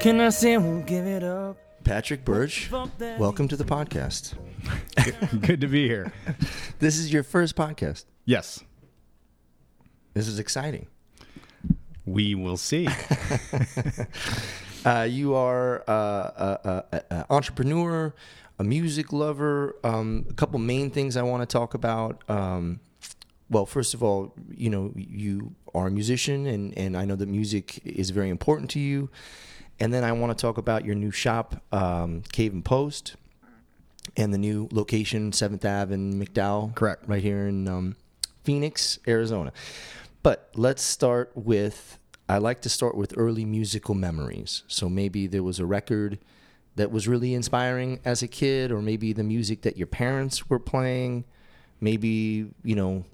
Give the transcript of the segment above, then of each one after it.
Can I say I won't give it up? Patrick Birch, welcome to the podcast. Good to be here. This is your first podcast. Yes, This is exciting. we will see. Uh, you are uh, an entrepreneur, a music lover. Um, a couple main things I want to talk about. Um, well, first of all, you know, you are a musician, and, and I know that music is very important to you. And then I want to talk about your new shop, um, Cave and Post, and the new location, 7th Ave and McDowell. Correct. Right here in um, Phoenix, Arizona. But let's start with I like to start with early musical memories. So maybe there was a record that was really inspiring as a kid, or maybe the music that your parents were playing. Maybe, you know,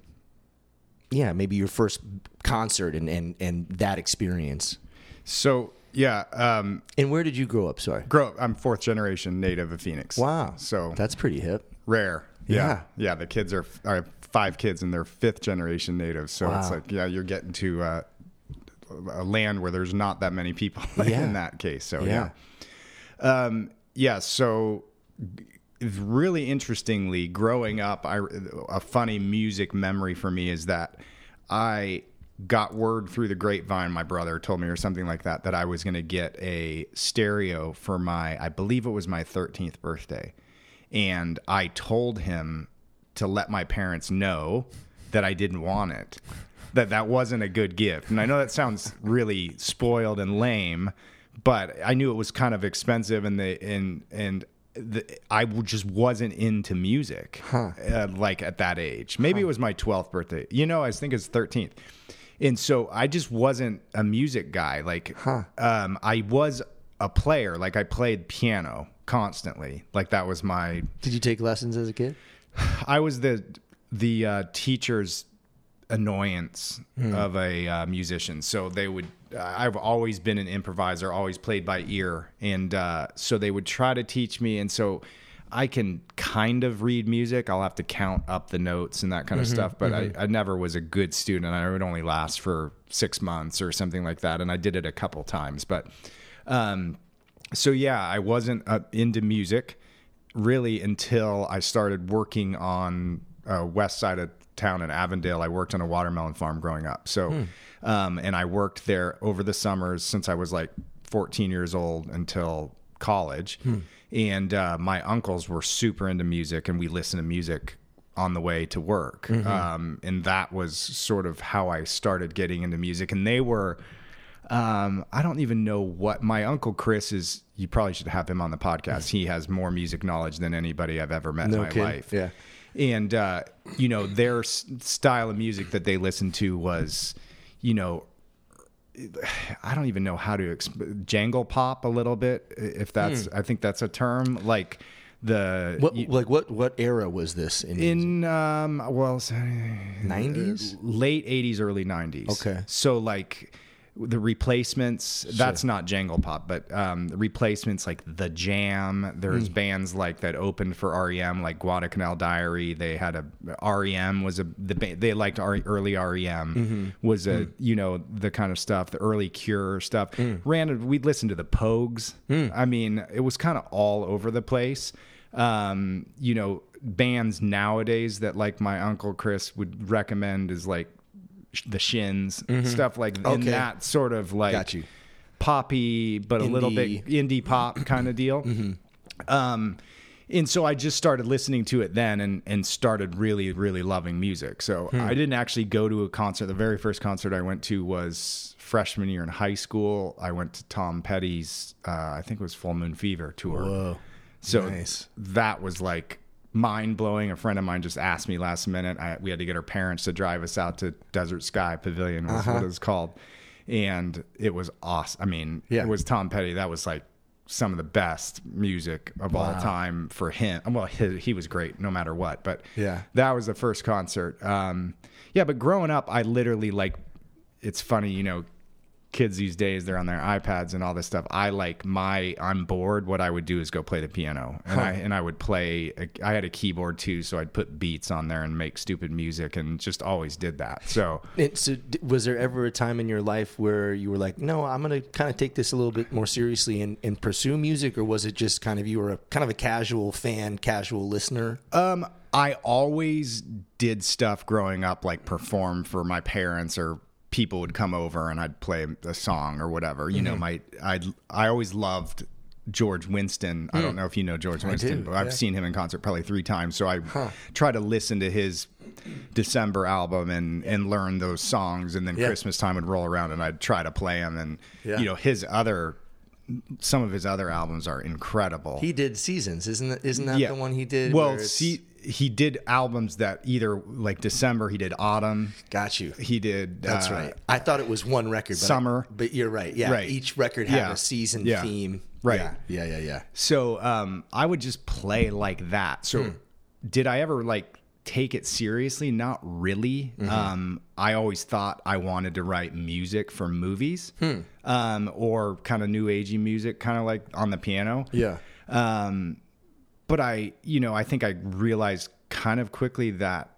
yeah, maybe your first concert and, and, and that experience. So yeah, um, And where did you grow up? Sorry. grow. up. I'm fourth generation native of Phoenix. Wow. So That's pretty hip. rare. Yeah. Yeah, yeah. The kids are. I have five kids, and they're fifth generation natives. So it's like, yeah, you're getting to uh, a land where there's not that many people Yeah. in that case. So Yeah. yeah. Um, yeah. So really interestingly, growing up, I a funny music memory for me is that I got word through the grapevine. My brother told me, or something like that, that I was going to get a stereo for my, I believe it was my 13th birthday, and I told him to let my parents know that I didn't want it. That that wasn't a good gift. And I know that sounds really spoiled and lame, but I knew it was kind of expensive and the and and the, I just wasn't into music uh, like at that age. Maybe it was my 12th birthday. You know, I think it's 13th. And so I just wasn't a music guy. Like um, I was a player. Like I played piano constantly. Like that was my Did you take lessons as a kid? I was the the uh, teacher's annoyance of a uh, musician. So they would. I've always been an improviser, always played by ear, and uh, so they would try to teach me. And so I can kind of read music. I'll have to count up the notes and that kind of stuff. But I, I never was a good student. I would only last for six months or something like that. And I did it a couple times, but. Um, so yeah, I wasn't uh, into music really until I started working on uh, west side of town in Avondale. I worked on a watermelon farm growing up. So, um, and I worked there over the summers since I was like 14 years old until college. And uh, my uncles were super into music, and we listened to music on the way to work. Um, and that was sort of how I started getting into music. And they were um, I don't even know what my uncle Chris is. You probably should have him on the podcast. He has more music knowledge than anybody I've ever met No in my kidding. life. Yeah. And, uh, you know, their s- style of music that they listened to was, you know, I don't even know how to exp- jangle pop a little bit. If that's, I think that's a term like the. What you- like what what era was this in? in, um, well, nineties? late 80s early 90s Okay. so like the replacements that's not jangle pop but um the replacements like the jam. There's hmm. bands like that opened for rem like guadalcanal diary. They had a rem was a the ba- they liked R, early rem mm-hmm. was a hmm. you know the kind of stuff the early cure stuff. Hmm. Random we'd listen to the pogues. I mean it was kind of all over the place. Um you know bands nowadays that like my uncle chris would recommend is like the shins and stuff like in Okay. that sort of like Got you. poppy but a little bit indie pop kind of deal um and so I just started listening to it then and, and started really, really loving music. So I didn't actually go to a concert. The very first concert I went to was freshman year in high school. I went to Tom Petty's, uh, I think it was Full Moon Fever tour. Whoa. So Nice. that was like mind blowing. A friend of mine just asked me last minute. I, we had to get our parents to drive us out to Desert Sky Pavilion, was Uh-huh. what it was called, and it was awesome. I mean, Yeah. it was Tom Petty. That was like some of the best music of all time for him. Well, he, he was great no matter what. But Yeah. that was the first concert. Um, yeah, but growing up, I literally like. It's funny, you know kids these days they're on their iPads and all this stuff. I like my I'm bored. What I would do is go play the piano, and I and I would play. A, I had a keyboard too, so I'd put beats on there and make stupid music, and just always did that. So so, was there ever a time in your life where you were like, "No, I'm going to kind of take this a little bit more seriously and, and pursue music," or was it just kind of you were a kind of a casual fan, casual listener? Um, I always did stuff growing up, like perform for my parents or people would come over and I'd play a song or whatever. You know, mm-hmm. my I I always loved George Winston. I don't mm. know if you know George Winston, do, but I've yeah. seen him in concert probably three times. So I try to listen to his December album and and learn those songs. And then Yeah. Christmas time would roll around and I'd try to play them. And Yeah. you know, his other some of his other albums are incredible. He did Seasons, isn't that, isn't that the one he did? Well, see, he did albums that either like December. He did autumn. got you. He did. That's uh, right. I thought it was one record, but Summer. but you're right. Yeah, Right. each record had Yeah. a season Yeah. theme. Right. Yeah. Yeah. Yeah. yeah. So um, I would just play like that. So Hmm. did I ever like take it seriously? Not really. Mm-hmm. Um, I always thought I wanted to write music for movies, Hmm. um, or kind of new agey music, kind of like on the piano. Yeah. Um, but I, you know, I think I realized kind of quickly that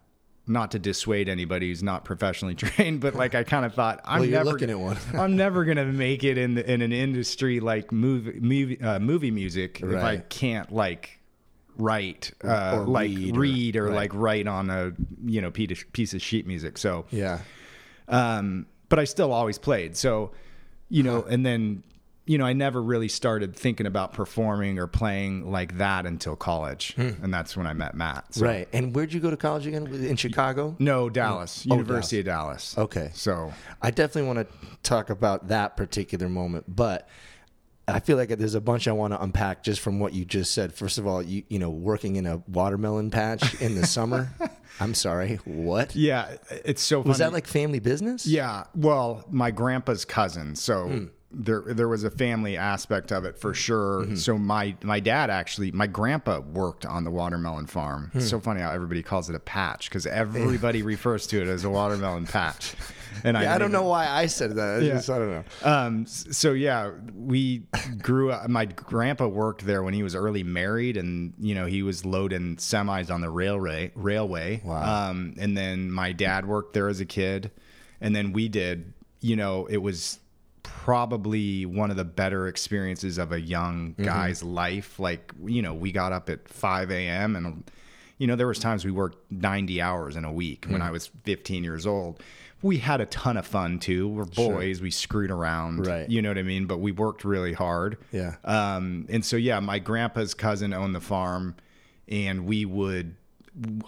not to dissuade anybody who's not professionally trained, but like I kind of thought I'm Well, never looking at one. I'm never gonna make it in the, in an industry like movie movie uh, movie music if I can't like write uh, Or like read read, or- or, right. like write on a you know piece of, piece of sheet music. So Yeah. um, but I still always played. So, you know, and then, you know, I never really started thinking about performing or playing like that until college, and that's when I met Matt. So- Right. And where'd you go to college again? In Chicago? No, Dallas, Oh, University of Dallas. Okay. So, I definitely want to talk about that particular moment, but I feel like there's a bunch I want to unpack just from what you just said. First of all, you you know, working in a watermelon patch in the summer. I'm sorry, what? yeah, it's so funny. Was that like family business? Yeah. Well, my grandpa's cousin. So Hmm. There there was a family aspect of it for sure. Mm-hmm. So my my dad actually my grandpa worked on the watermelon farm. It's Hmm. so funny how everybody calls it a patch because everybody refers to it as a watermelon patch. And I, I don't know why I said that. I, Yeah. just, I don't know. um, so yeah, we grew up. My grandpa worked there when he was early married, and you know he was loading semis on the railway. Railway. Wow. Um, and then my dad worked there as a kid, and then we did. You know, it was probably one of the better experiences of a young guy's life. Like you know, we got up at five a.m. and you know there was times we worked 90 hours in a week when i was 15 years old. We had a ton of fun too. We're boys. We screwed around. Right. you know what i mean? But we worked really hard. Yeah. um, and so yeah my grandpa's cousin owned the farm and we would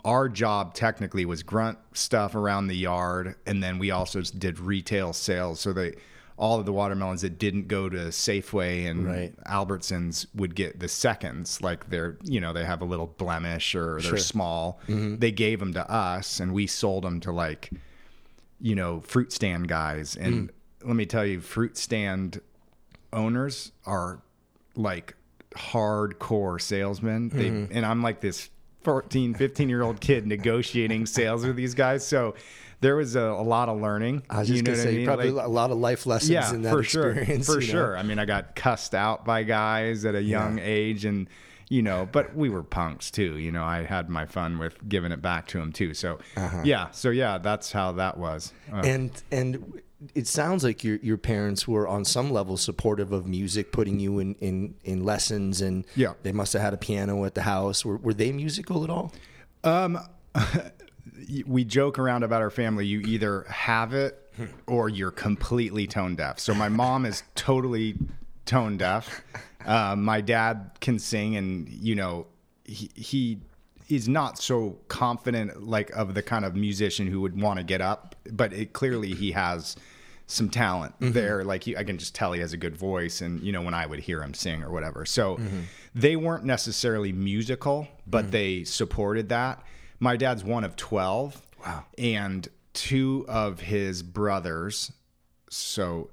our job technically was grunt stuff around the yard and then we also did retail sales. So they all of the watermelons that didn't go to Safeway and Right. Albertsons would get the seconds, like they're, you know, they have a little blemish or they're small. Mm-hmm. They gave them to us and we sold them to like, you know, fruit stand guys. And mm. let me tell you, fruit stand owners are like hardcore salesmen. They, mm-hmm. And I'm like this 14, 15 year old kid negotiating sales with these guys. So there was a, a lot of learning. I was just You know gonna say mean? probably Like- a lot of life lessons yeah, in that for experience. sure, for know? sure. I mean, I got cussed out by guys at a young age, and you know, but we were punks too. You know, I had my fun with giving it back to them too. So Uh-huh. yeah, so yeah, that's how that was. Uh, And and it sounds like your your parents were on some level supportive of music, putting you in in, in lessons, and Yeah. they must have had a piano at the house. Were were they musical at all? we joke around about our family. You either have it hmm. or you're completely tone deaf. So my mom is totally tone deaf. Uh, my dad can sing, and you know, he, he is not so confident, like of the kind of musician who would want to get up. But it, clearly, he has some talent mm-hmm. there. Like he, I can just tell he has a good voice, and you know, when I would hear him sing or whatever. So mm-hmm. they weren't necessarily musical, but mm-hmm. they supported that. My dad's one of twelve. Wow. And two of his brothers, so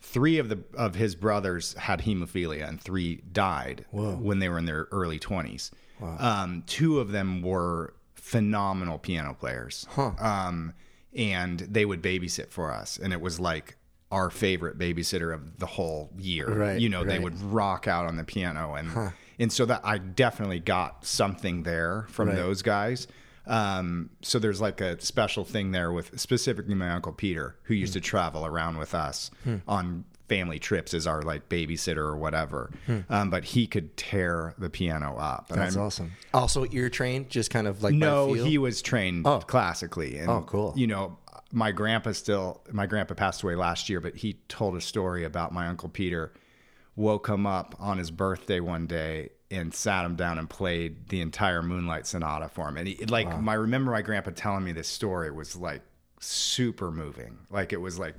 three of the of his brothers had hemophilia and three died when they were in their early 20s um, two of them were phenomenal piano players um, and they would babysit for us and it was like our favorite babysitter of the whole year. Right, You know, they would rock out on the piano and and so that I definitely got something there from Right. those guys. Um, so there's like a special thing there with specifically my uncle Peter, who Hmm. used to travel around with us on family trips as our like babysitter or whatever. Um, but he could tear the piano up. And Hmm. That's I'm- awesome. Also ear trained, just kind of like no, he was trained Oh. classically. And, Oh, cool. You know, my grandpa still, my grandpa passed away last year, but he told a story about my uncle Peter woke him up on his birthday one day and sat him down and played the entire Moonlight Sonata for him. And he, like, my remember my grandpa telling me this story was like super moving. Like, it was like,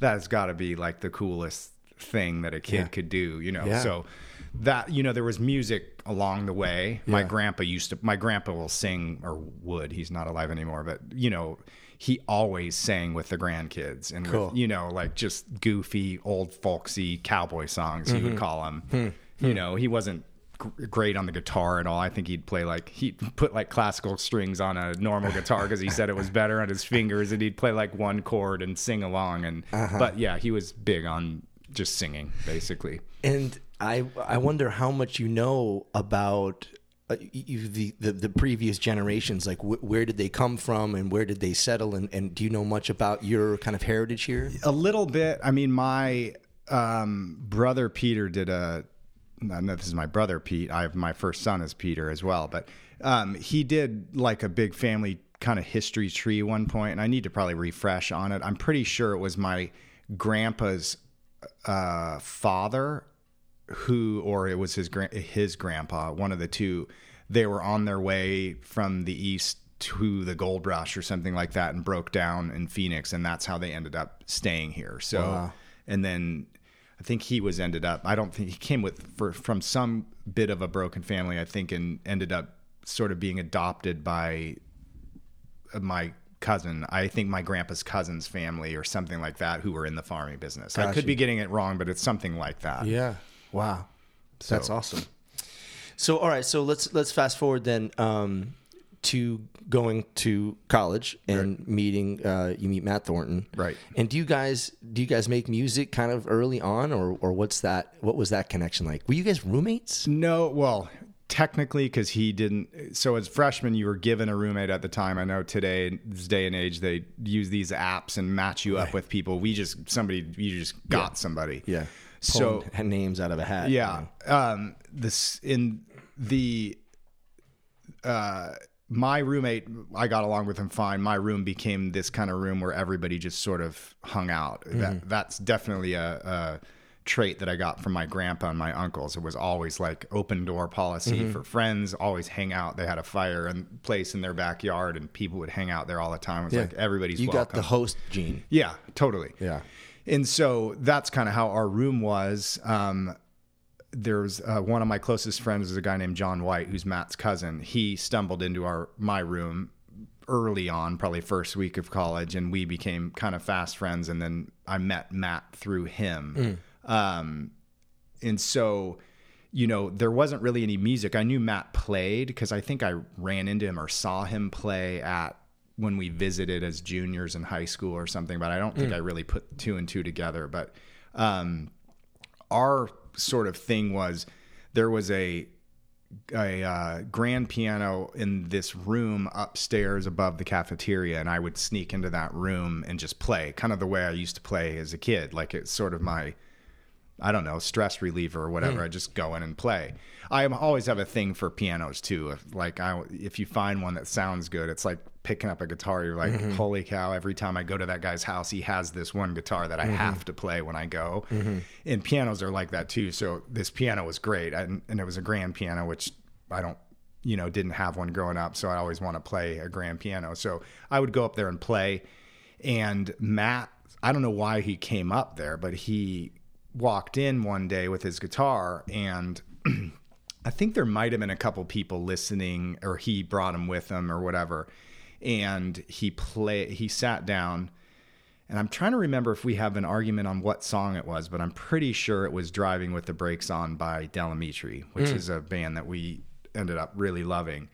that has got to be like the coolest thing that a kid Yeah. could do, you know? Yeah. So, that you know there was music along the way my grandpa used to my grandpa will sing or would he's not alive anymore but you know he always sang with the grandkids and Cool. with, you know like just goofy old folksy cowboy songs he Mm-hmm. would call them Hmm. you know he wasn't great on the guitar at all i think he'd play like he'd put like classical strings on a normal guitar because he said it was better on his fingers and he'd play like one chord and sing along and Uh-huh. but yeah he was big on just singing basically And I I wonder how much you know about uh, you, the, the the previous generations. Like wh- where did they come from and where did they settle? And, and do you know much about your kind of heritage here? A little bit. I mean, my um, brother Peter did a. I know this is my brother Pete. I have my first son is Peter as well, but um, he did like a big family kind of history tree one point, and I need to probably refresh on it. I'm pretty sure it was my grandpa's uh, father who, or it was his gra- his grandpa, one of the two. They were on their way from the east to the gold rush or something like that, and broke down in Phoenix, and that's how they ended up staying here. So, and then I think he was ended up. I don't think he came with for, from some bit of a broken family. I think, and ended up sort of being adopted by uh, my cousin. I think my grandpa's cousin's family or something like that, who were in the farming business. I could be getting it wrong, but it's something like that. Yeah. Wow. That's awesome. So all right, so let's let's fast forward then um, to going to college and meeting uh, you meet Matt Thornton. Right. And do you guys do you guys make music kind of early on or or what's that what was that connection like? Were you guys roommates? No, well, technically, because he didn't. So as freshmen, you were given a roommate at the time. I know today, this day and age, they use these apps and match you up with people. We just somebody, you just got somebody. Yeah. So names out of a hat. yeah, um, this in the uh, my roommate, I got along with him fine. My room became this kind of room where everybody just sort of hung out. That that's definitely a, a trait that I got from my grandpa and my uncles. It was always like open door policy for friends. Always hang out. They had a fire and place in their backyard, and people would hang out there all the time. It was Yeah. like everybody's You welcome. got the host gene. Yeah, totally. Yeah. And so that's kind of how our room was. Um, there's uh, one of my closest friends is a guy named John White, who's Matt's cousin. He stumbled into our my room early on, probably first week of college, and we became kind of fast friends. And then I met Matt through him. Um, and so, you know, there wasn't really any music. I knew Matt played because I think I ran into him or saw him play at when we visited as juniors in high school or something, but I don't think I really put two and two together. But um, our sort of thing was there was a a uh, grand piano in this room upstairs above the cafeteria, and I would sneak into that room and just play, kind of the way I used to play as a kid. Like it's sort of my I don't know, stress reliever or whatever. I just go in and play. I always have a thing for pianos too. If, like I, if you find one that sounds good, it's like picking up a guitar. You're like, mm-hmm. holy cow! Every time I go to that guy's house, he has this one guitar that I mm-hmm. have to play when I go. Mm-hmm. And pianos are like that too. So this piano was great, and, and it was a grand piano, which I don't, you know, didn't have one growing up. So I always want to play a grand piano. So I would go up there and play. And Matt, I don't know why he came up there, but he walked in one day with his guitar and I think there might have been a couple people listening or he brought him with him or whatever. And he play he sat down and I'm trying to remember if we have an argument on what song it was, but I'm pretty sure it was Driving with the Brakes On by Del Amitri, which hmm. is a band that we ended up really loving.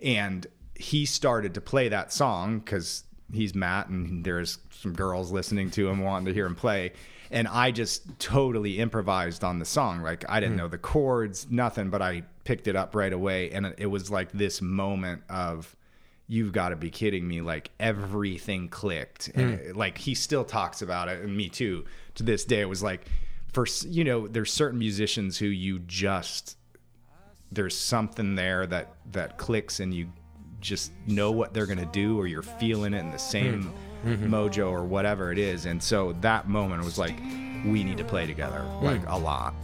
And he started to play that song because he's Matt, and there's some girls listening to him wanting to hear him play. And I just totally improvised on the song. Like I didn't hmm. know the chords, nothing, but I picked it up right away. And it was like this moment of, you've got to be kidding me. Like everything clicked. And it- like he still talks about it, and me too. To this day, it was like, for, you know, there's certain musicians who you just, there's something there that, that clicks and you just know what they're going to do or you're feeling it in the hmm. same mm-hmm. mojo or whatever it is. And so that moment was like, we need to play together, hmm. like a lot.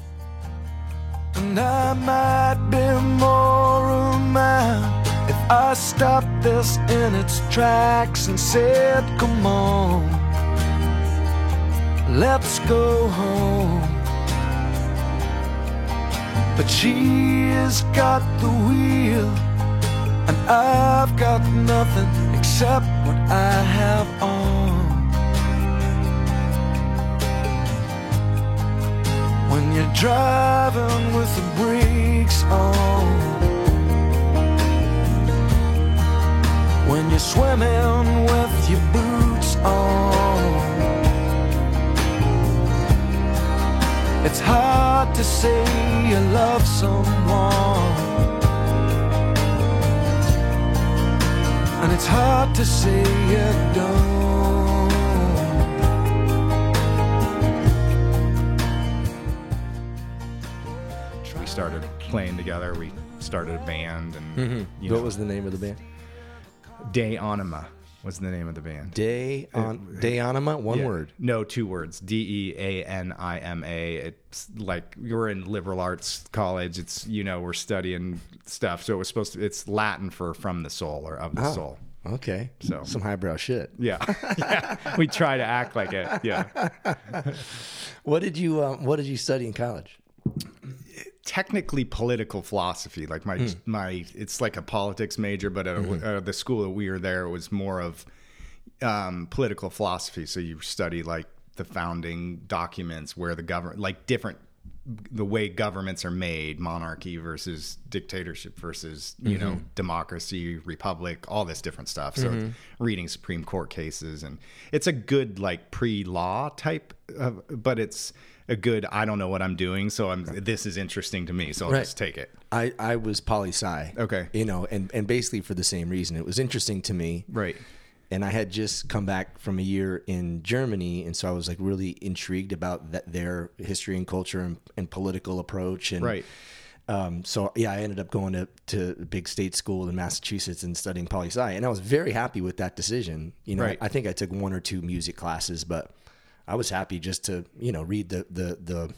And I might be more a man if I stopped this in its tracks and said, Come on, let's go home. But she has got the wheel, and I've got nothing except what I have on. when you're driving with the brakes on. When you're swimming with your boots on. It's hard to say you love someone. And it's hard to say you don't. We started playing together. We started a band, and mm-hmm. you know, what was the name of the band? De Anima was the name of the band. Day on Anima, one Yeah. word. No, two words. D E A N I M A. It's like you're in liberal arts college. It's you know we're studying stuff, so it was supposed to. It's Latin for from the soul or of the Oh. soul. Okay, So- some highbrow shit. Yeah, yeah. We try to act like it. Yeah. What did you um, What did you study in college? Technically political philosophy like my Hmm. my it's like a politics major but at, Mm-hmm. uh, the school that we were there it was more of um, political philosophy so you study like the founding documents where the government like different the way governments are made monarchy versus dictatorship versus you know Mm-hmm. democracy republic all this different stuff so it's reading supreme court cases and it's a good like pre-law type of, but it's a good i don't know what i'm doing so i'm this is interesting to me so i'll Right. just take it I, I was poli sci. Okay. You know, and, and basically for the same reason. It was interesting to me. right And I had just come back from a year in Germany. And so I was like really intrigued about that, their history and culture and, and political approach. And Right. Um, so yeah, I ended up going to, to big state school in Massachusetts and studying poli sci. And I was very happy with that decision. You know, Right. I think I took one or two music classes, but I was happy just to, you know, read the, the, the,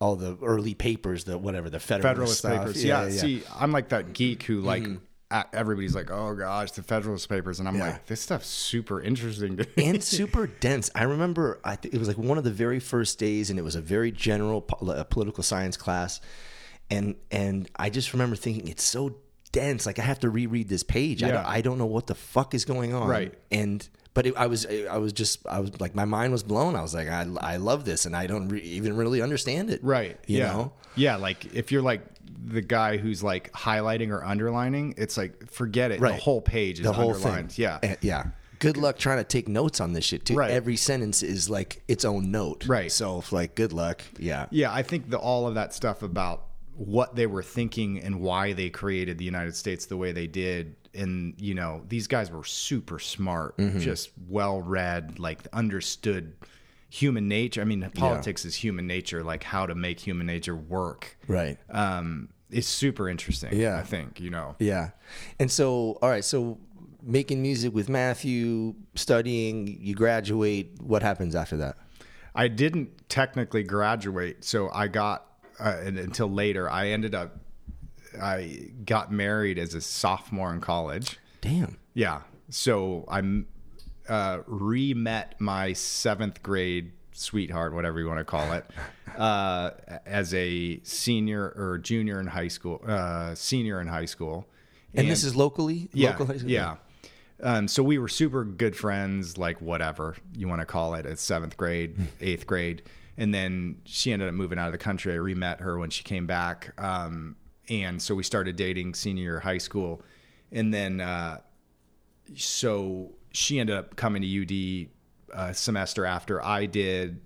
all the early papers, the whatever, the Federalist, Federalist. Papers. Yeah, See, I'm like that geek who like a- everybody's like, oh gosh, the Federalist Papers, and I'm Mm-hmm. Yeah. like, this stuff's super interesting and super dense. I remember I th- it was like one of the very first days, and it was a very general po- uh, political science class, and and I just remember thinking it's so dense. Like I have to reread this page. I, don't, I don't know what the fuck is going on. Right. And but it, I was I was just I was like my mind was blown. I was like I I love this, and I don't re- even really understand it. right? You yeah. know. Yeah, like if you're like the guy who's like highlighting or underlining, it's like forget it. Right. The whole page is The whole underlined. thing. Yeah. Uh, yeah. Good luck trying to take notes on this shit too. Right. Every sentence is like its own note. Right. So like good luck. Yeah. Yeah, I think the, all of that stuff about what they were thinking and why they created the United States the way they did. And, you know, these guys were super smart, Mm-hmm. just well read, like understood human nature. I mean, politics is human nature, like how to make human nature work. Right. Um, is super interesting. Yeah. I think, you know. Yeah. And so, all right. So, making music with Matthew, studying, you graduate. What happens after that? I didn't technically graduate, so I got uh, and- until later. I ended up I got married as a sophomore in college. Damn. Yeah, so I uh, re-met my seventh grade sweetheart, whatever you want to call it, uh, as a senior or junior in high school, uh, senior in high school. And, this is locally? yeah, Local high school? yeah. Um, so we were super good friends, like whatever you want to call it, at seventh grade, eighth grade, and then she ended up moving out of the country. I re-met her when she came back, um, and so we started dating senior high school, and then uh, so she ended up coming to UD a semester after I did.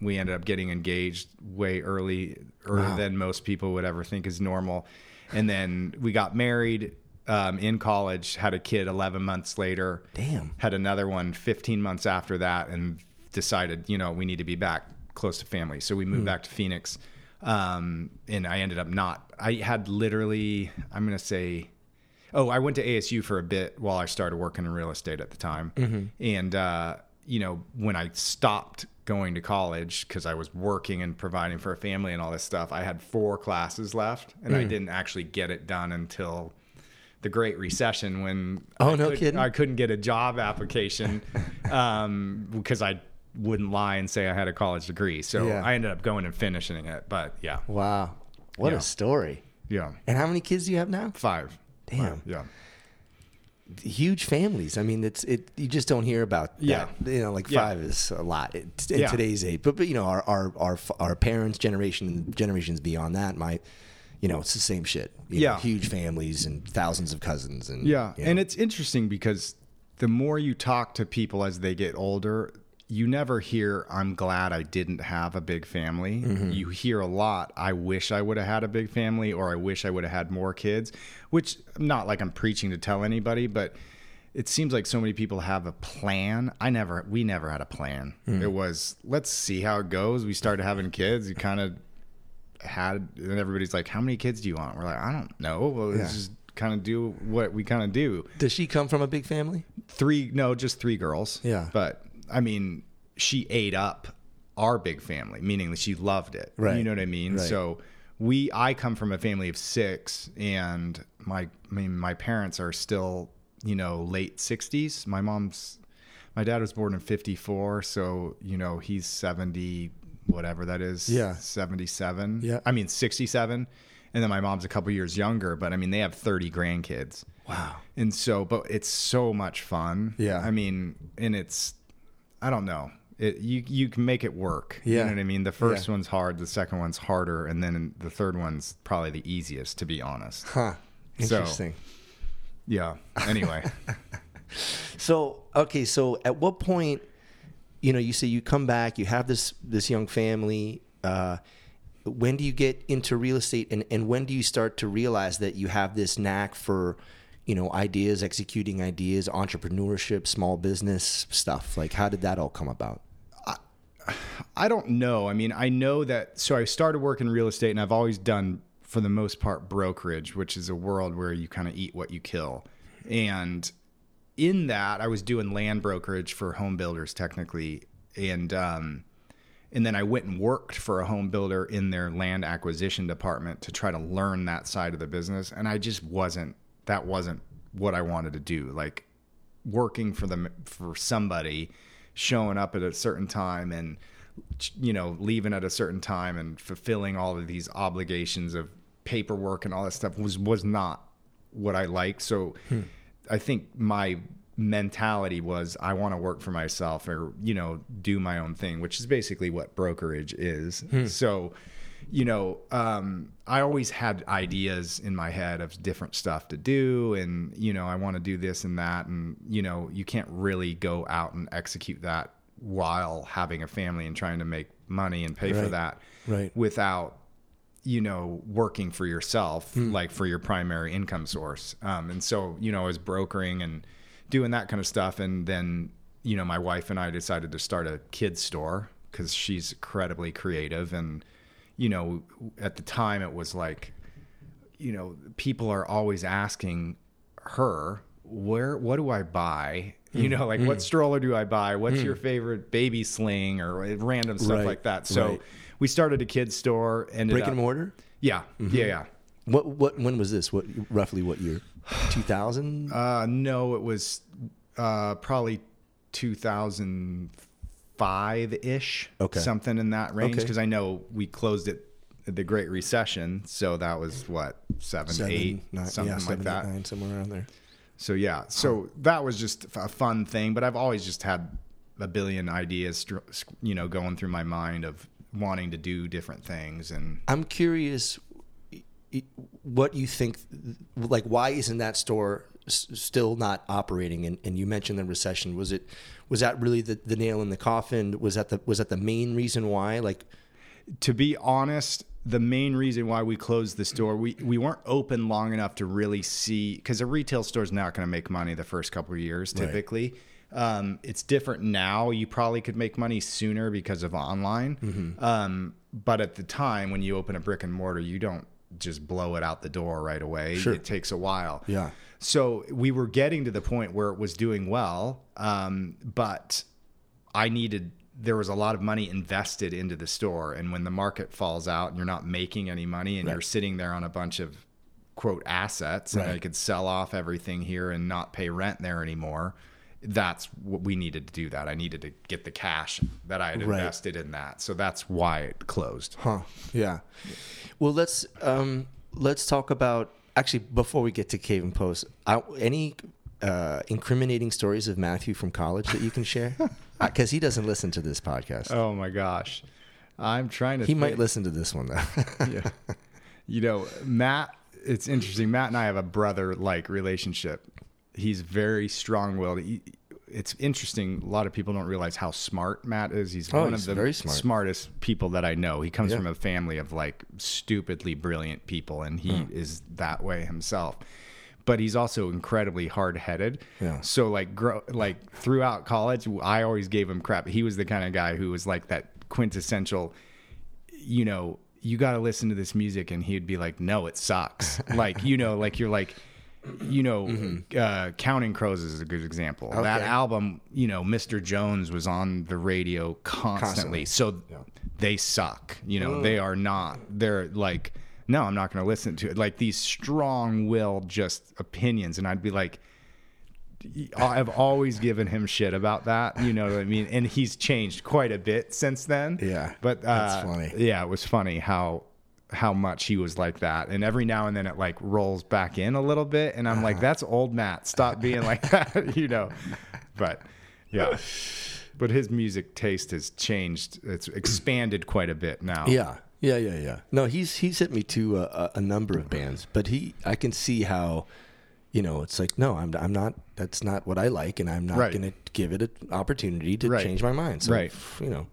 We ended up getting engaged way early, earlier Wow. than most people would ever think is normal. And then we got married um, in college, had a kid 11 months later. Damn. Had another one 15 months after that, and decided, you know, we need to be back close to family. So we moved Hmm. back to Phoenix. Um, and I ended up not, I had literally, I'm going to say, oh, I went to ASU for a bit while I started working in real estate at the time. Mm-hmm. And, uh, you know, when I stopped going to college because I was working and providing for a family and all this stuff, I had four classes left and Mm. I didn't actually get it done until the Great Recession when Oh, I no could- kidding. I couldn't get a job application um, because I wouldn't lie and say I had a college degree. So Yeah. I ended up going and finishing it. But yeah, Wow. What Yeah. a story. yeah, And how many kids do you have now? five. Damn. Five, yeah. Huge families. I mean, it's it. You just don't hear about. that. Yeah. You know, like Yeah. five is a lot in today's age. But but you know, our our our our parents' generation and generations beyond that, my, you know, it's the same shit. You know, Yeah. huge families and thousands of cousins and Yeah, you know. and it's interesting because the more you talk to people as they get older, you never hear "I'm glad I didn't have a big family." Mm-hmm. You hear a lot, "I wish I would have had a big family," or "I wish I would have had more kids." Which not like I'm preaching to tell anybody, but it seems like so many people have a plan. I never, we never had a plan. Hmm. It was let's see how it goes. We started having kids. You kind of had, and everybody's like, "How many kids do you want?" We're like, "I don't know. Well, let's Yeah. just kind of do what we kind of do." Does she come from a big family? Three, no, just three girls. Yeah. but I mean, she ate up our big family, meaning that she loved it. Right. You know what I mean? Right. So we, I come from a family of six, and my, I mean, my parents are still, you know, late sixties. My mom's, my dad was born in fifty four, so you know he's seventy, whatever that is. Yeah. seventy seven. Yeah. I mean sixty seven. And then my mom's a couple years younger, but I mean they have thirty grandkids. Wow. And so, but it's so much fun. Yeah. I mean, and it's, I don't know. It, you you can make it work. Yeah. You know what I mean? The first Yeah. one's hard, the second one's harder, and then the third one's probably the easiest, to be honest. Huh. So- Interesting. Yeah. Anyway. So okay, so at what point, you know, you say you come back, you have this this young family. Uh, when do you get into real estate, and and when do you start to realize that you have this knack for, you know, ideas, executing ideas, entrepreneurship, small business stuff? Like, how did that all come about? I don't know. I mean, I know that. So I started working in real estate, and I've always done, for the most part, brokerage, which is a world where you kind of eat what you kill. And in that, I was doing land brokerage for home builders, technically, and um, and then I went and worked for a home builder in their land acquisition department to try to learn that side of the business. And I just wasn't. That wasn't what I wanted to do. Like working for them for somebody showing up at a certain time and you know leaving at a certain time and fulfilling all of these obligations of paperwork and all that stuff was was not what I liked. So hmm. I think my mentality was I want to work for myself or you know do my own thing which is basically what brokerage is. Hmm. So you know, um, I always had ideas in my head of different stuff to do, and you know, I want to do this and that, and you know, you can't really go out and execute that while having a family and trying to make money and pay for that, Right. Without you know working for yourself, like for your primary income source. Um, and so, you know, I was brokering and doing that kind of stuff, and then you know, my wife and I decided to start a kids store because she's incredibly creative and you know, at the time it was like, you know, people are always asking her, where, what do I buy? You know, like what stroller do I buy? What's your favorite baby sling or random stuff Right, like that. So right. we started a kids store. Ended Brick and mortar. Yeah, yeah, yeah. What what when was this? What roughly what year? Two thousand. Uh, no, it was uh, probably 2005 ish. Okay. Something in that range. Okay. Because I know we closed it the Great Recession. So that was what, seven, eight, something yeah, like seven, eight, that. nine, somewhere around there. So yeah. So that was just a fun thing. But I've always just had a billion ideas, you know, going through my mind of wanting to do different things. And I'm curious what you think like why isn't that store s- still not operating, and, and you mentioned the recession. Was it was that really the, the nail in the coffin? Was that the was that the main reason why? Like, to be honest, the main reason why we closed the store, we, we weren't open long enough to really see because a retail store is not going to make money the first couple of years typically. Um, it's different now. You probably could make money sooner because of online. Um, but at the time when you open a brick and mortar, you don't just blow it out the door right away. Sure. It takes a while. Yeah. So we were getting to the point where it was doing well, um, but I needed. There was a lot of money invested into the store, and when the market falls out and you're not making any money, and you're sitting there on a bunch of quote assets, and I could sell off everything here and not pay rent there anymore. That's what we needed to do. That I needed to get the cash that I had Right. invested in that. So that's why it closed. Huh. Yeah. Well, let's um, let's talk about actually before we get to Cave and Post. I, any uh, incriminating stories of Matthew from college that you can share? Because he doesn't listen to this podcast. Oh my gosh, I'm trying to. he might listen to this one though. yeah. You know, Matt, it's interesting. Matt and I have a brother like relationship. He's very strong willed. He, it's interesting. A lot of people don't realize how smart Matt is. He's Oh, one he's of the very smart. smartest people that I know. He comes Yeah. from a family of like stupidly brilliant people, and he Hmm. is that way himself. But he's also incredibly hard headed. Yeah. So like, grow, like throughout college, I always gave him crap. He was the kind of guy who was like that quintessential you know, you got to listen to this music. And he'd be like, no, it sucks. like, you know, like you're like, you know, uh, Counting Crows is a good example. That Mm-hmm. Album, you know, Mr. Jones was on the radio constantly. Constantly. So they suck. You know, they are not. They're like, no, I'm not going to listen to it. Like these strong willed just opinions. And I'd be like, I've always given him shit about that. You know what I mean? And he's changed quite a bit since then. Yeah, But uh, that's funny. Yeah, it was funny how how much he was like that. And every now and then it like rolls back in a little bit, and I'm Uh-huh. like, that's old Matt. Stop being like that. you know. But yeah. But his music taste has changed. It's expanded quite a bit now. Yeah, yeah, yeah, yeah. No, he's he's hit me to a, a number of bands, but he I can see how, you know, it's like no, I'm I'm not. That's not what I like, and I'm not Right. going to give it an opportunity to Right. change my mind. So, Right. You know,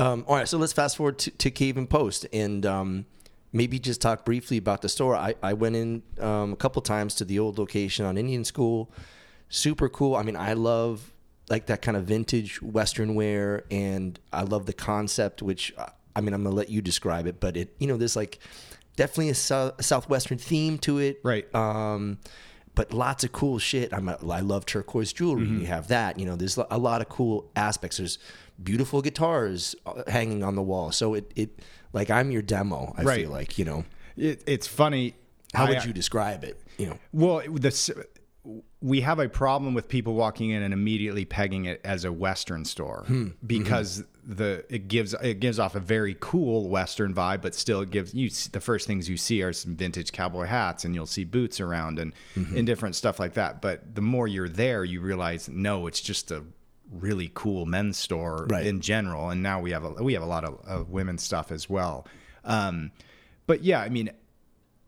um, all right. So let's fast forward to, to Cave and Post, and um, maybe just talk briefly about the store. I I went in um, a couple times to the old location on Indian School. Super cool. I mean, I love like that kind of vintage Western wear, and I love the concept. Which uh, I mean, I'm gonna let you describe it, but it you know there's like definitely a, sou- a southwestern theme to it, Right. Um, but lots of cool shit. I'm a, I love turquoise jewelry. Mm-hmm. You have that. You know, there's a lot of cool aspects. There's beautiful guitars uh, hanging on the wall. So it it like I'm your demo. I Right. feel like you know. It, it's funny. How I- would uh, you describe it? You know. Well, this we have a problem with people walking in and immediately pegging it as a Western store hmm. mm-hmm. because the it gives it gives off a very cool Western vibe, but still it gives you the first things you see are some vintage cowboy hats and you'll see boots around and mm-hmm. and different stuff like that. But the more you're there, you realize no, it's just a really cool men's store Right. in general. And now we have a we have a lot of, of women's stuff as well. Um, but yeah, I mean,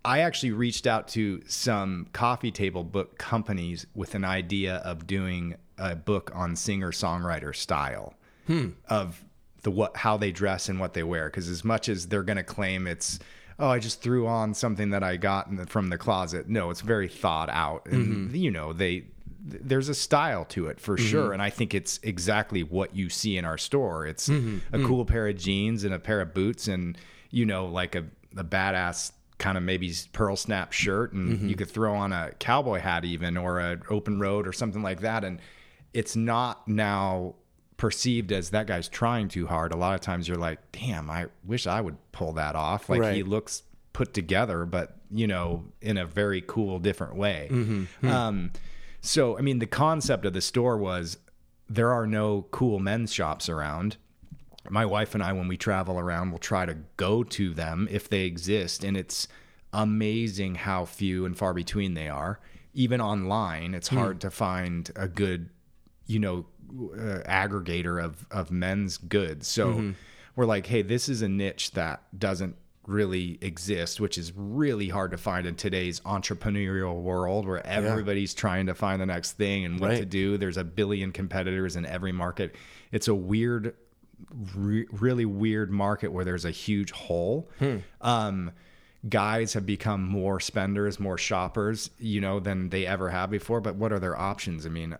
I actually reached out to some coffee table book companies with an idea of doing a book on singer songwriter style of the what how they dress and what they wear. Because as much as they're going to claim it's oh I just threw on something that I got in the, from the closet, no, it's very thought out, and you know they th- there's a style to it for mm-hmm. sure and i think it's exactly what you see in our store. It's mm-hmm. a mm-hmm. cool pair of jeans and a pair of boots and you know like a, a badass kind of maybe pearl snap shirt and you could throw on a cowboy hat even or an open road or something like that and it's not now perceived as that guy's trying too hard. A lot of times you're like damn i wish i would pull that off. Like he looks put together but you know in a very cool different way. Um, so i mean the concept of the store was there are no cool men's shops around my wife and I, when we travel around, will try to go to them if they exist. And it's amazing how few and far between they are. Even online, it's hard to find a good, you know, uh, aggregator of, of men's goods. So we're like, hey, this is a niche that doesn't really exist, which is really hard to find in today's entrepreneurial world where everybody's trying to find the next thing and what to do. There's a billion competitors in every market. It's a weird, re- really weird market where there's a huge hole. Um, guys have become more spenders, more shoppers, you know, than they ever have before. But what are their options? I mean,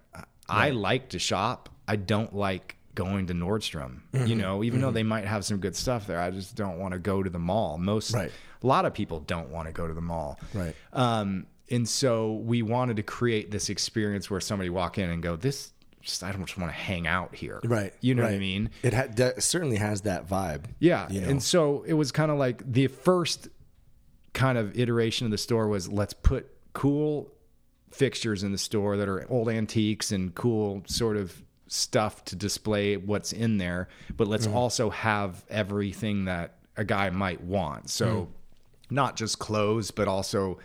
I like to shop. I don't like going to Nordstrom, you know, even though they might have some good stuff there. I just don't want to go to the mall. Most, Right. a lot of people don't want to go to the mall. Right. Um, and so we wanted to create this experience where somebody walk in and go, this, just, I don't just want to hang out here. Right. You know what I mean? It ha- certainly has that vibe. Yeah. You know? And so it was kind of like the first kind of iteration of the store was let's put cool fixtures in the store that are old antiques and cool sort of stuff to display what's in there, but let's mm-hmm. also have everything that a guy might want. So hmm. not just clothes, but also,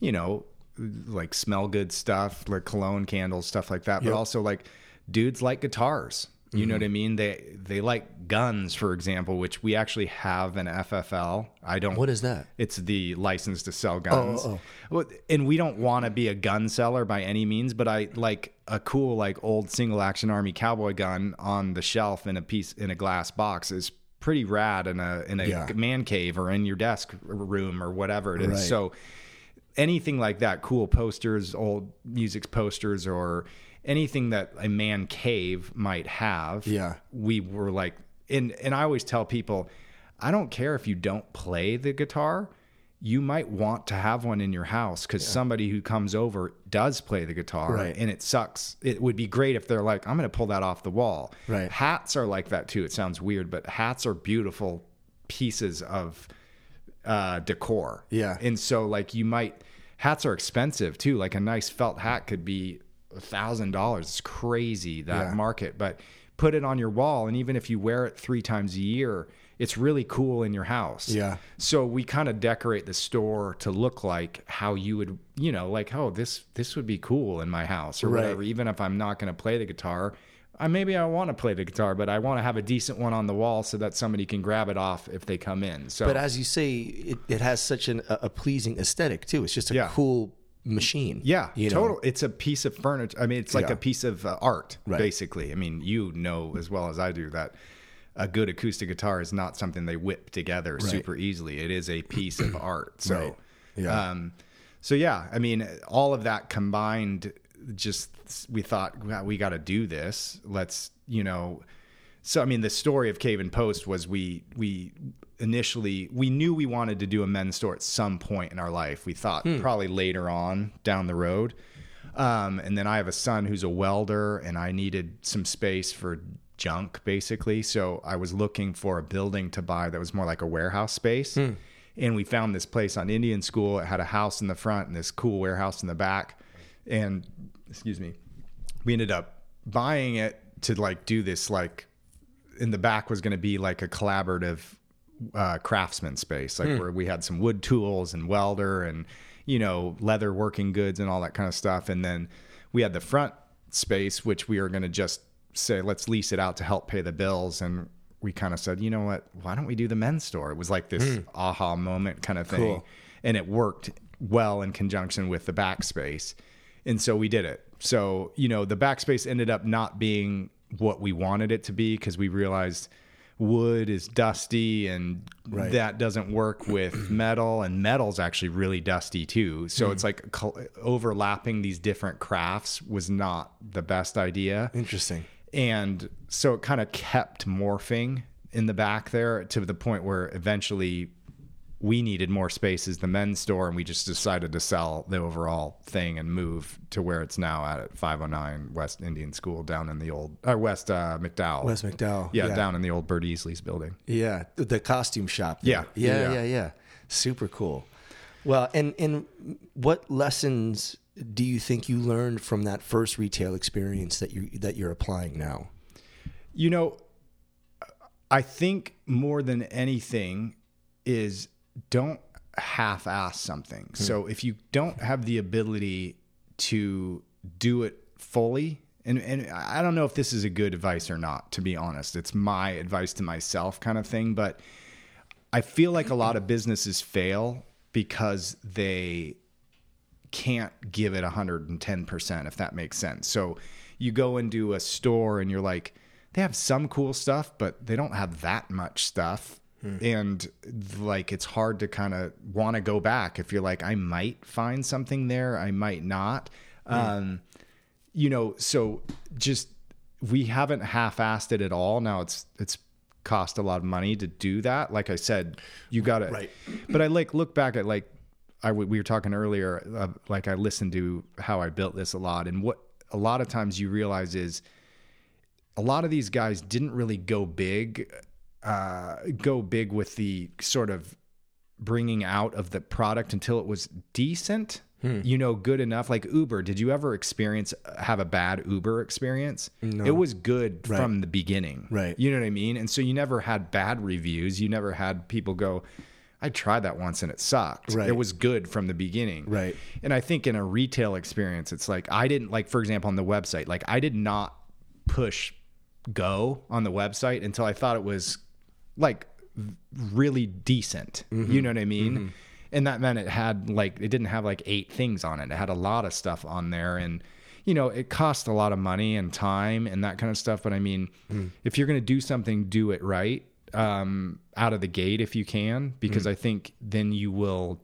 you know, like smell good stuff, like cologne, candles, stuff like that, but also like dudes like guitars. You know what mm-hmm. I mean? They they like guns, for example, which we actually have an FFL. I don't. What is that? It's the license to sell oh, guns. Oh, oh, Well, and we don't want to be a gun seller by any means, but I like a cool like old single action army cowboy gun on the shelf in a piece in a glass box is pretty rad in a in a Yeah. man cave or in your desk room or whatever it is. Right. So anything like that, cool posters, old music posters, or anything that a man cave might have. Yeah. we were like, and and I always tell people, I don't care if you don't play the guitar. You might want to have one in your house because somebody who comes over does play the guitar, Right. and it sucks. It would be great if they're like, "I'm going to pull that off the wall." Right. Hats are like that too. It sounds weird, but hats are beautiful pieces of uh, decor. Yeah. And so like you might hats are expensive too. Like a nice felt hat could be thousand dollars. It's crazy that Yeah. market. But put it on your wall and even if you wear it three times a year, it's really cool in your house. Yeah. So we kind of decorate the store to look like how you would, you know, like, oh, this this would be cool in my house or Right. whatever. Even if I'm not going to play the guitar, I maybe I want to play the guitar, but I want to have a decent one on the wall so that somebody can grab it off if they come in. So But as you say, it, it has such an, a, a pleasing aesthetic too. It's just a Yeah. cool machine. Yeah, you know? total. It's a piece of furniture. I mean, it's like Yeah. a piece of uh, art, Right. basically. I mean, you know as well as I do that a good acoustic guitar is not something they whip together super easily. It is a piece of art. So, Right. Yeah. um, so yeah, I mean, all of that combined, just we thought "Wow, we got to do this. Let's, you know. So I mean, the story of Cave and Post was we we initially we knew we wanted to do a men's store at some point in our life. We thought probably later on down the road. Um, and then I have a son who's a welder, and I needed some space for junk basically. So I was looking for a building to buy that was more like a warehouse space. And we found this place on Indian School. It had a house in the front and this cool warehouse in the back. And excuse me, we ended up buying it to like do this like in the back was going to be like a collaborative uh, craftsman space, like where we had some wood tools and welder and you know leather working goods and all that kind of stuff. And then we had the front space, which we were going to just say let's lease it out to help pay the bills. And we kind of said, you know what? Why don't we do the men's store? It was like this aha moment kind of thing, Cool. and it worked well in conjunction with the backspace. And so we did it. So, you know, the backspace ended up not being what we wanted it to be because we realized wood is dusty and Right. that doesn't work with metal and metal's actually really dusty too. So hmm. it's like overlapping these different crafts was not the best idea. Interesting. And so it kind of kept morphing in the back there to the point where eventually we needed more space as the men's store and we just decided to sell the overall thing and move to where it's now at at 509 West Indian School down in the old or West uh, McDowell. West McDowell. Yeah, Yeah. down in the old Bert Easley's building. Yeah, the, the costume shop. Yeah. yeah, Yeah. yeah, yeah, Super cool. Well, and and what lessons do you think you learned from that first retail experience that you that you're applying now? You know, I think more than anything is don't half ass something. Hmm. So if you don't have the ability to do it fully, and, and I don't know if this is a good advice or not, to be honest. It's my advice to myself kind of thing, but I feel like a lot of businesses fail because they can't give it 110% if that makes sense. So you go into a store and you're like they have some cool stuff but they don't have that much stuff. And like it's hard to kind of want to go back if you're like I might find something there, I might not. Um you know, so just we haven't half-assed it at all. Now it's it's cost a lot of money to do that. Like I said, you got to. Right. But I like look back at like I w- we were talking earlier. Uh, like I listened to how I built this a lot, and what a lot of times you realize is a lot of these guys didn't really go big, uh, go big with the sort of bringing out of the product until it was decent. Hmm. You know, good enough. Like Uber, did you ever experience have a bad Uber experience? No. It was good from the beginning. Right. You know what I mean? And so you never had bad reviews. You never had people go, I tried that once and it sucked. Right. It was good from the beginning. Right. And I think in a retail experience, it's like I didn't like, for example, on the website, like I did not push go on the website until I thought it was like really decent. You mm-hmm. know what I mean? Mm-hmm. And that meant it had like it didn't have like eight things on it. It had a lot of stuff on there and you know, it cost a lot of money and time and that kind of stuff. But I mean, mm. if you're going to do something, do it right um, out of the gate if you can, because mm. I think then you will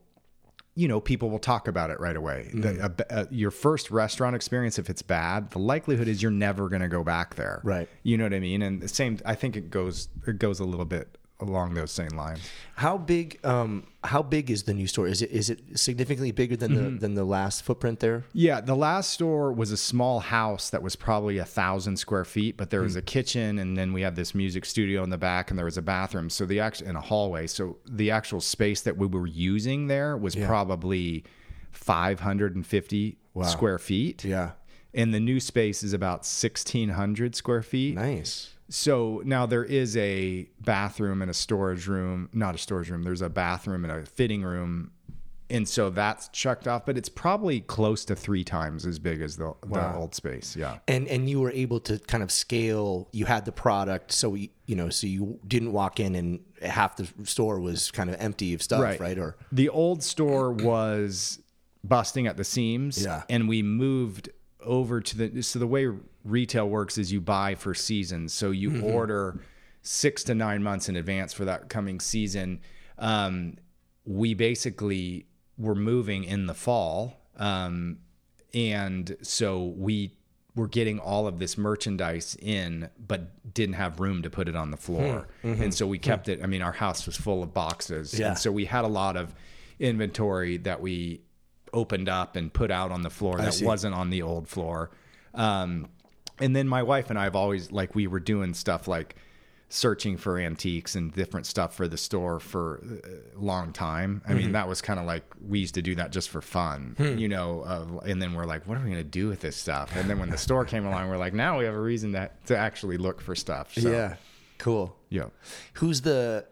you know, people will talk about it right away. The, mm. a- a- your first restaurant experience, if it's bad, the likelihood is you're never going to go back there. Right. You know what I mean? And the same, I think it goes it goes a little bit along those same lines. How big? Um, how big is the new store? Is it is it significantly bigger than Mm-hmm. the than the last footprint there? Yeah, the last store was a small house that was probably a thousand square feet, but there was a kitchen, and then we had this music studio in the back, and there was a bathroom. So the actual in a hallway. So the actual space that we were using there was probably five hundred and fifty square feet. Yeah. and the new space is about sixteen hundred square feet. Nice. So now there is a bathroom and a storage room, not a storage room. There's a bathroom and a fitting room. And so that's checked off, but it's probably close to three times as big as the, the old space. Yeah. And and you were able to kind of scale. You had the product, so you, you know, so you didn't walk in and half the store was kind of empty of stuff, right? Or the old store was busting at the seams. Yeah. And we moved over to the so the way retail works is you buy for seasons. So you Mm-hmm. order six to nine months in advance for that coming season. Um, we basically were moving in the fall. Um, and so we were getting all of this merchandise in, but didn't have room to put it on the floor. And so we kept it. I mean, our house was full of boxes. Yeah. And so we had a lot of inventory that we opened up and put out on the floor that see. wasn't on the old floor. Um, and then my wife and I have always like we were doing stuff like searching for antiques and different stuff for the store for a long time. I mean, that was kind of like we used to do that just for fun, you know. Uh, and then we're like, what are we going to do with this stuff? And then when the store came along, we're like, now we have a reason to to actually look for stuff. So, yeah, cool. yeah. Who's the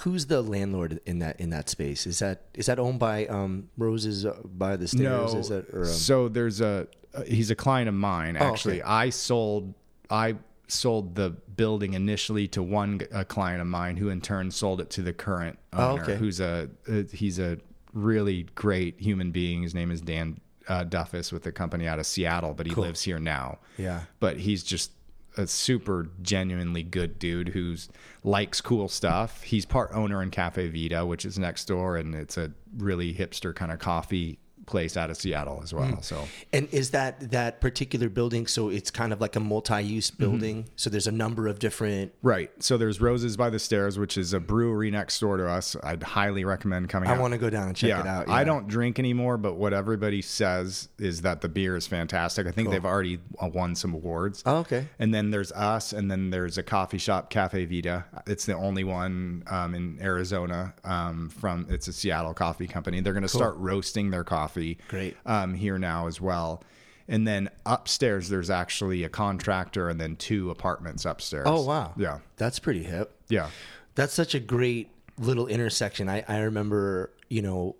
who's the landlord in that in that space? Is that is that owned by um Roses uh, by the stairs? No. Is that or, um, so there's a uh, he's a client of mine actually. okay. I sold I sold the building initially to one a client of mine who in turn sold it to the current Oh, owner okay. who's a uh, he's a really great human being. His name is Dan uh, Duffus with the company out of Seattle, but he lives here now. Yeah. But he's just a super genuinely good dude who's likes cool stuff. He's part owner in Caffe Vita, which is next door, and it's a really hipster kind of coffee place out of Seattle as well. Hmm. So And is that that particular building? So it's kind of like a multi-use Mm-hmm. building. So there's a number of different. right. So there's Roses by the Stairs, which is a brewery next door to us. I'd highly recommend coming. I want to go down and check yeah, it out. Yeah. I don't drink anymore, but what everybody says is that the beer is fantastic. I think they've already uh, won some awards. Oh, okay. And then there's us, and then there's a coffee shop, Caffe Vita. It's the only one um, in Arizona. Um, from it's a Seattle coffee company. They're going to start roasting their coffee. Great. Um, here now as well. And then upstairs, there's actually a contractor, and then two apartments upstairs. Oh wow. Yeah, That's pretty hip. yeah. That's such a great little intersection. I, I remember, you know,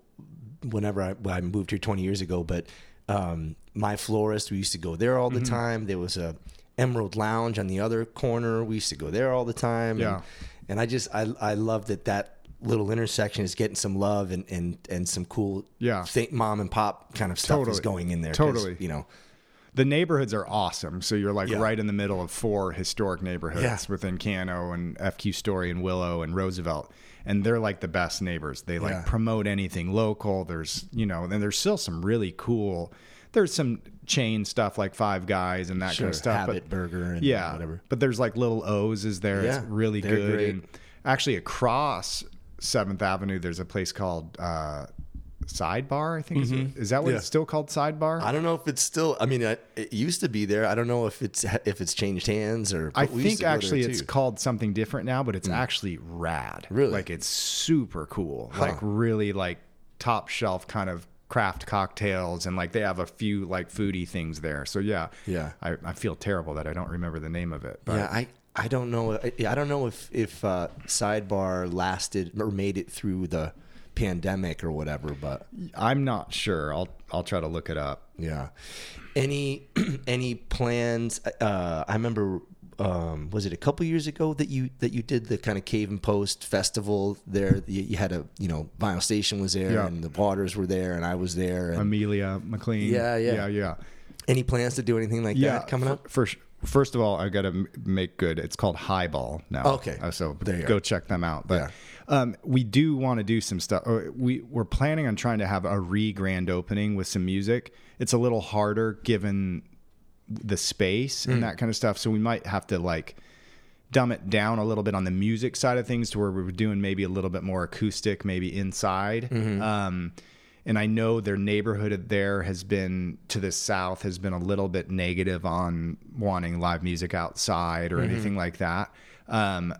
whenever I, well, I moved here 20 years ago, but um, my florist, we used to go there all the Mm-hmm. time. There was a Emerald Lounge on the other corner. We used to go there all the time. Yeah. And, and I just, I, I love that that little intersection is getting some love and and and some cool Yeah. think mom and pop kind of stuff is going in there Totally. you know. the neighborhoods are awesome. So you're like Yeah. right in the middle of four historic neighborhoods Yeah. with Encanto and FQ Story and Willo and Roosevelt. And they're like the best neighbors. They like Yeah. promote anything local. There's, you know, and there's still some really cool, there's some chain stuff like Five Guys and that Sure, kind of stuff. Habit Burger and yeah, whatever. But there's like Little O's is there. Yeah, it's really good. great. And actually across Seventh Avenue, there's a place called uh, Sidebar. I think is, it, is that what Mm-hmm. Yeah. it's still called? Sidebar. I don't know if it's still. I mean, it, it used to be there. I don't know if it's if it's changed hands or. I but we used think to go there, actually it's. Mm. called something different now, but it's actually rad. Really? Like it's super cool. Like really like top shelf kind of craft cocktails and like they have a few like foodie things there. So yeah. Yeah. I, I feel terrible that I don't remember the name of it. But Yeah, I I don't know. I, I don't know if if uh, Sidebar lasted or made it through the pandemic or whatever. But I'm not sure. I'll I'll try to look it up. yeah, any any plans? Uh, I remember. Um, was it a couple years ago that you that you did the kind of cave and post festival there? You, you had a you know Vinyl Station was there Yeah. and the Waters were there and I was there. And Amelia McLean. Yeah, yeah. Yeah, yeah. any plans to do anything like Yeah, that coming f- up? First, first of all, I got to make good. It's called Highball now. Okay. Uh, so go check them out. But Yeah. um, we do want to do some stuff. uh, We we're planning on trying to have a re grand opening with some music. It's a little harder given the space Hmm. and that kind of stuff. So we might have to like dumb it down a little bit on the music side of things to where we were doing maybe a little bit more acoustic, maybe inside. Mm-hmm. Um, and I know their neighborhood there has been to the south has been a little bit negative on wanting live music outside or Mm-hmm. anything like that. Um,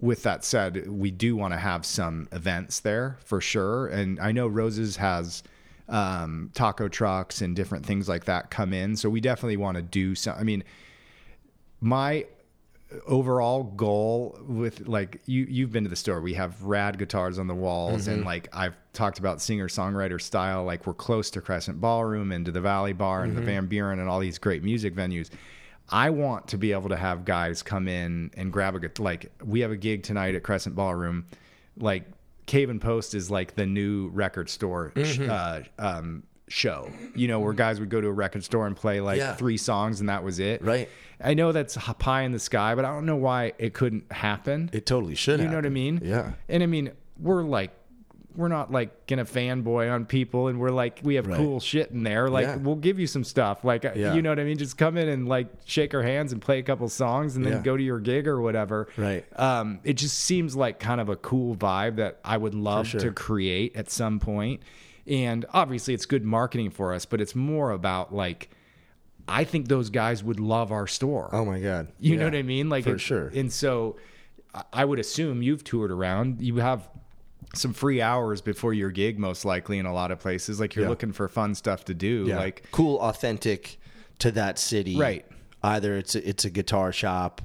with that said, we do want to have some events there for sure. And I know Roses has um, taco trucks and different things like that come in. So we definitely want to do some. I mean, my overall goal with like you you've been to the store we have rad guitars on the walls Mm-hmm. and like i've talked about singer songwriter style like we're close to crescent ballroom and to the valley bar and Mm-hmm. the van buren and all these great music venues i want to be able to have guys come in and grab a like we have a gig tonight at crescent ballroom like cave and post is like the new record store Mm-hmm. uh, um, show you know where guys would go to a record store and play like Yeah. three songs and that was it Right. I know that's pie in the sky, but I don't know why it couldn't happen. It totally should. you know what I mean? Yeah. And I mean, we're like, we're not like gonna fanboy on people, and we're like, we have Right. cool shit in there. Like, Yeah. we'll give you some stuff. Like, uh, Yeah. you know what I mean? Just come in and like shake our hands and play a couple songs, and then go to your gig or whatever. Right. Um, it just seems like kind of a cool vibe that I would love sure. to create at some point. And obviously, it's good marketing for us, but it's more about like. I think those guys would love our store. Oh my god. You know what I mean? Like for sure. And so I- I would assume you've toured around. You have some free hours before your gig, most likely in a lot of places. Like you're Yeah. looking for fun stuff to do. Yeah. Like cool, authentic to that city. Right. Either it's a, it's a guitar shop,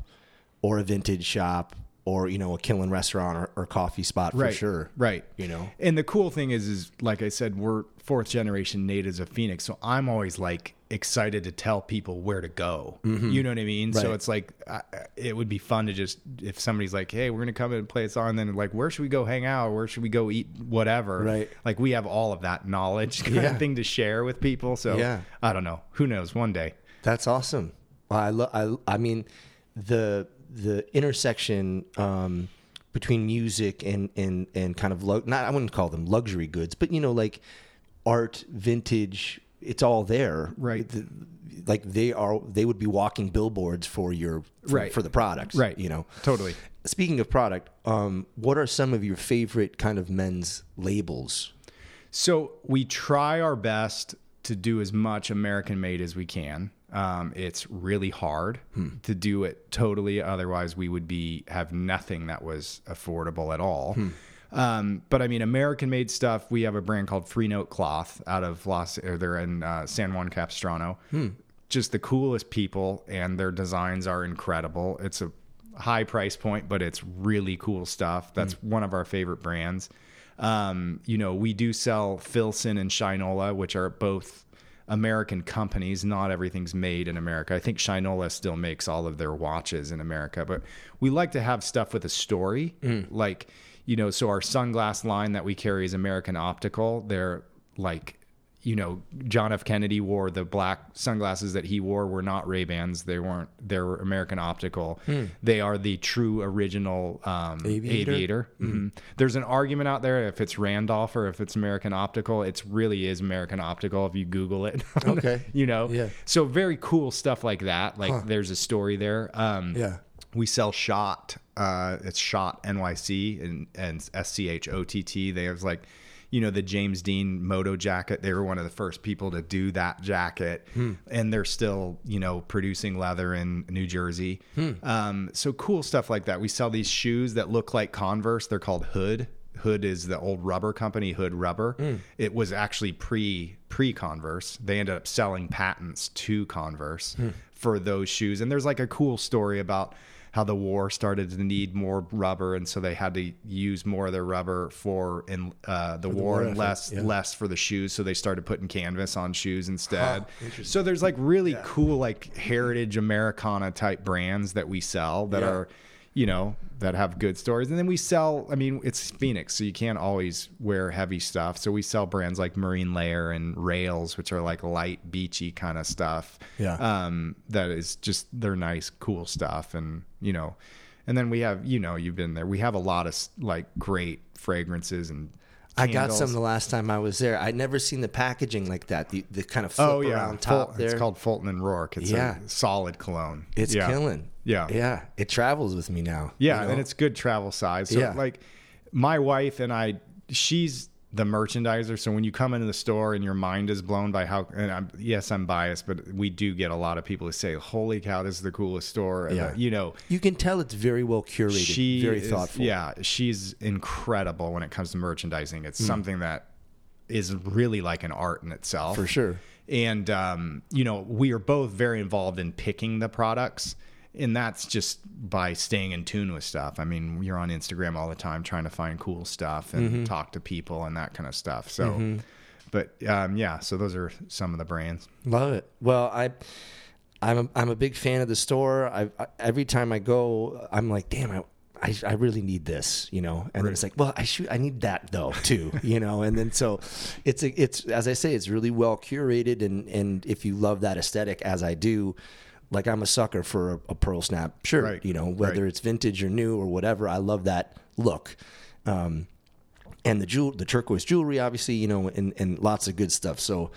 or a vintage shop, or you know a killing restaurant or, or coffee spot for right, sure. Right. You know. And the cool thing is, is like I said, we're fourth generation natives of Phoenix, so I'm always like excited to tell people where to go. You know what I mean? So Mm-hmm. It's like I, it would be fun to just if somebody's like, "Hey, we're gonna come in and play a song," then like, where should we go hang out? Where should we go eat? Whatever. Right. Like we have all of that knowledge kind Yeah. of thing to share with people. So Yeah. I don't know. Who knows? One day. That's awesome. I love I I mean the the intersection um, between music and and and kind of not I wouldn't call them luxury goods, but you know like art, vintage. It's all there, Right. The- like they are, they would be walking billboards for your for, Right. for the products, Right. You know, Totally. Speaking of product, um, what are some of your favorite kind of men's labels? So we try our best to do as much American made as we can. Um, it's really hard to do it totally. Otherwise, we would be have nothing that was affordable at all. Um, but I mean, American made stuff. We have a brand called Freenote Cloth out of Los. Or they're in uh, San Juan Capistrano. Just the coolest people, and their designs are incredible. It's a high price point, but it's really cool stuff. That's one of our favorite brands. Um, you know, we do sell Filson and Shinola, which are both American companies. Not everything's made in America. I think Shinola still makes all of their watches in America, but we like to have stuff with a story. Mm. Like, you know, so our sunglass line that we carry is American Optical. They're like, you know, John F. Kennedy wore the black sunglasses that he wore were not Ray Bans. They weren't. They were American Optical. They are the true original um, Aviator? aviator. Mhm. There's an argument out there if it's Randolph or if it's American Optical. It really is American Optical if you Google it. Okay. you know. Yeah. So very cool stuff like that. Like there's a story there. Um, Yeah. we sell Schott. Uh, it's Schott NYC and and S C H O T T. They have like, you know, the James Dean moto jacket. They were one of the first people to do that jacket, hmm. and they're still you know producing leather in New Jersey. Hmm. Um, so cool stuff like that. We sell these shoes that look like Converse. They're called Hood. Hood is the old rubber company, Hood Rubber. Hmm. It was actually pre pre Converse. They ended up selling patents to Converse for those shoes. And there's like a cool story about how the war started to need more rubber, and so they had to use more of their rubber for in uh, the, war, war and less yeah. less for the shoes. So they started putting canvas on shoes instead. so there's like really cool like heritage Americana type brands that we sell that Yeah. are you know that have good stories. And then we sell i mean it's phoenix so you can't always wear heavy stuff. So we sell brands like marine layer and rails which are like light beachy kind of stuff Yeah. um that is just they're nice cool stuff. And you know and then we have you know you've been there. We have a lot of like great fragrances and I got some the last time I was there. I'd never seen the packaging like that. The, the kind of oh, flip oh yeah around top there. it's called fulton and roark it's Yeah. a solid cologne It's yeah. killing. Yeah. Yeah. It travels with me now. Yeah, you know? and it's good travel size. So Yeah. like my wife and I she's the merchandiser, so when you come into the store and your mind is blown by how and I'm yes, I'm biased, but we do get a lot of people who say, "Holy cow, this is the coolest store." Yeah. uh, you know, you can tell it's very well curated, she very is- thoughtful. Yeah, she's incredible when it comes to merchandising. It's something that is really like an art in itself. For sure. And um, you know, we are both very involved in picking the products. And that's just by staying in tune with stuff. I mean, you're on Instagram all the time trying to find cool stuff and Mm-hmm. talk to people and that kind of stuff. So, but um, yeah, so those are some of the brands. Love it. Well, I, I'm a, I'm a big fan of the store. I, I every time I go, I'm like, damn, I, I, I really need this, you know. And then it's like, well, I should, I need that though too, you know. And then so, it's a, it's as I say, it's really well curated, and and if you love that aesthetic as I do. Like I'm a sucker for a, a pearl snap shirt, Right. you know, whether Right. it's vintage or new or whatever. I love that look. Um, and the jewel, the turquoise jewelry, obviously, you know, and, and lots of good stuff. So,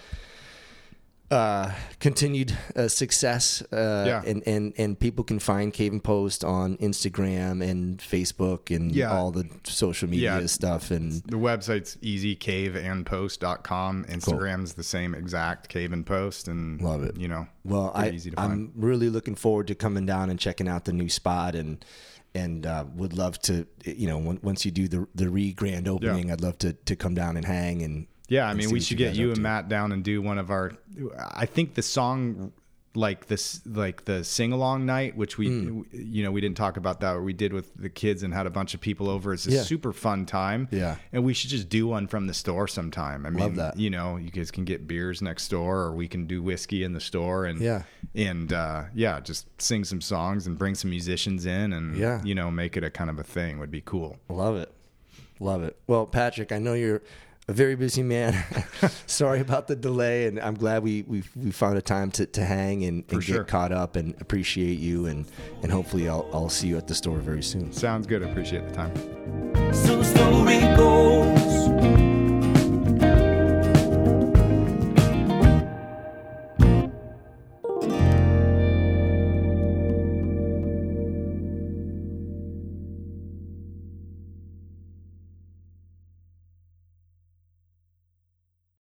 uh, continued uh, success, uh, Yeah. and, and and people can find Cave and Post on Instagram and Facebook and Yeah. all the social media Yeah. stuff. And The website's easycaveandpost.com. Instagram's the same exact cave and post. And Love it. You know, well, i i'm really looking forward to coming down and checking out the new spot and. And uh, would love to, you know, once you do the the re grand opening, I'd love to, to come down and hang and Yeah, I mean, we should you get you and to. Matt down and do one of our. I think the song, like this, like the sing along night, which we, Hmm. you know, we didn't talk about that. What we did with the kids and had a bunch of people over. It's a Yeah. super fun time. Yeah. and we should just do one from the store sometime. I mean, Love that. You know, you guys can get beers next door, or we can do whiskey in the store, and Yeah. and uh, yeah, just sing some songs and bring some musicians in, and Yeah. you know, make it a kind of a thing. Would be cool. Love it. Love it. Well, Patrick, I know you're a very busy man. Sorry about the delay, and I'm glad we we, we found a time to, to hang and, and sure. get caught up and appreciate you and and hopefully I'll I'll see you at the store very soon. Sounds good. Appreciate the time. So the story goes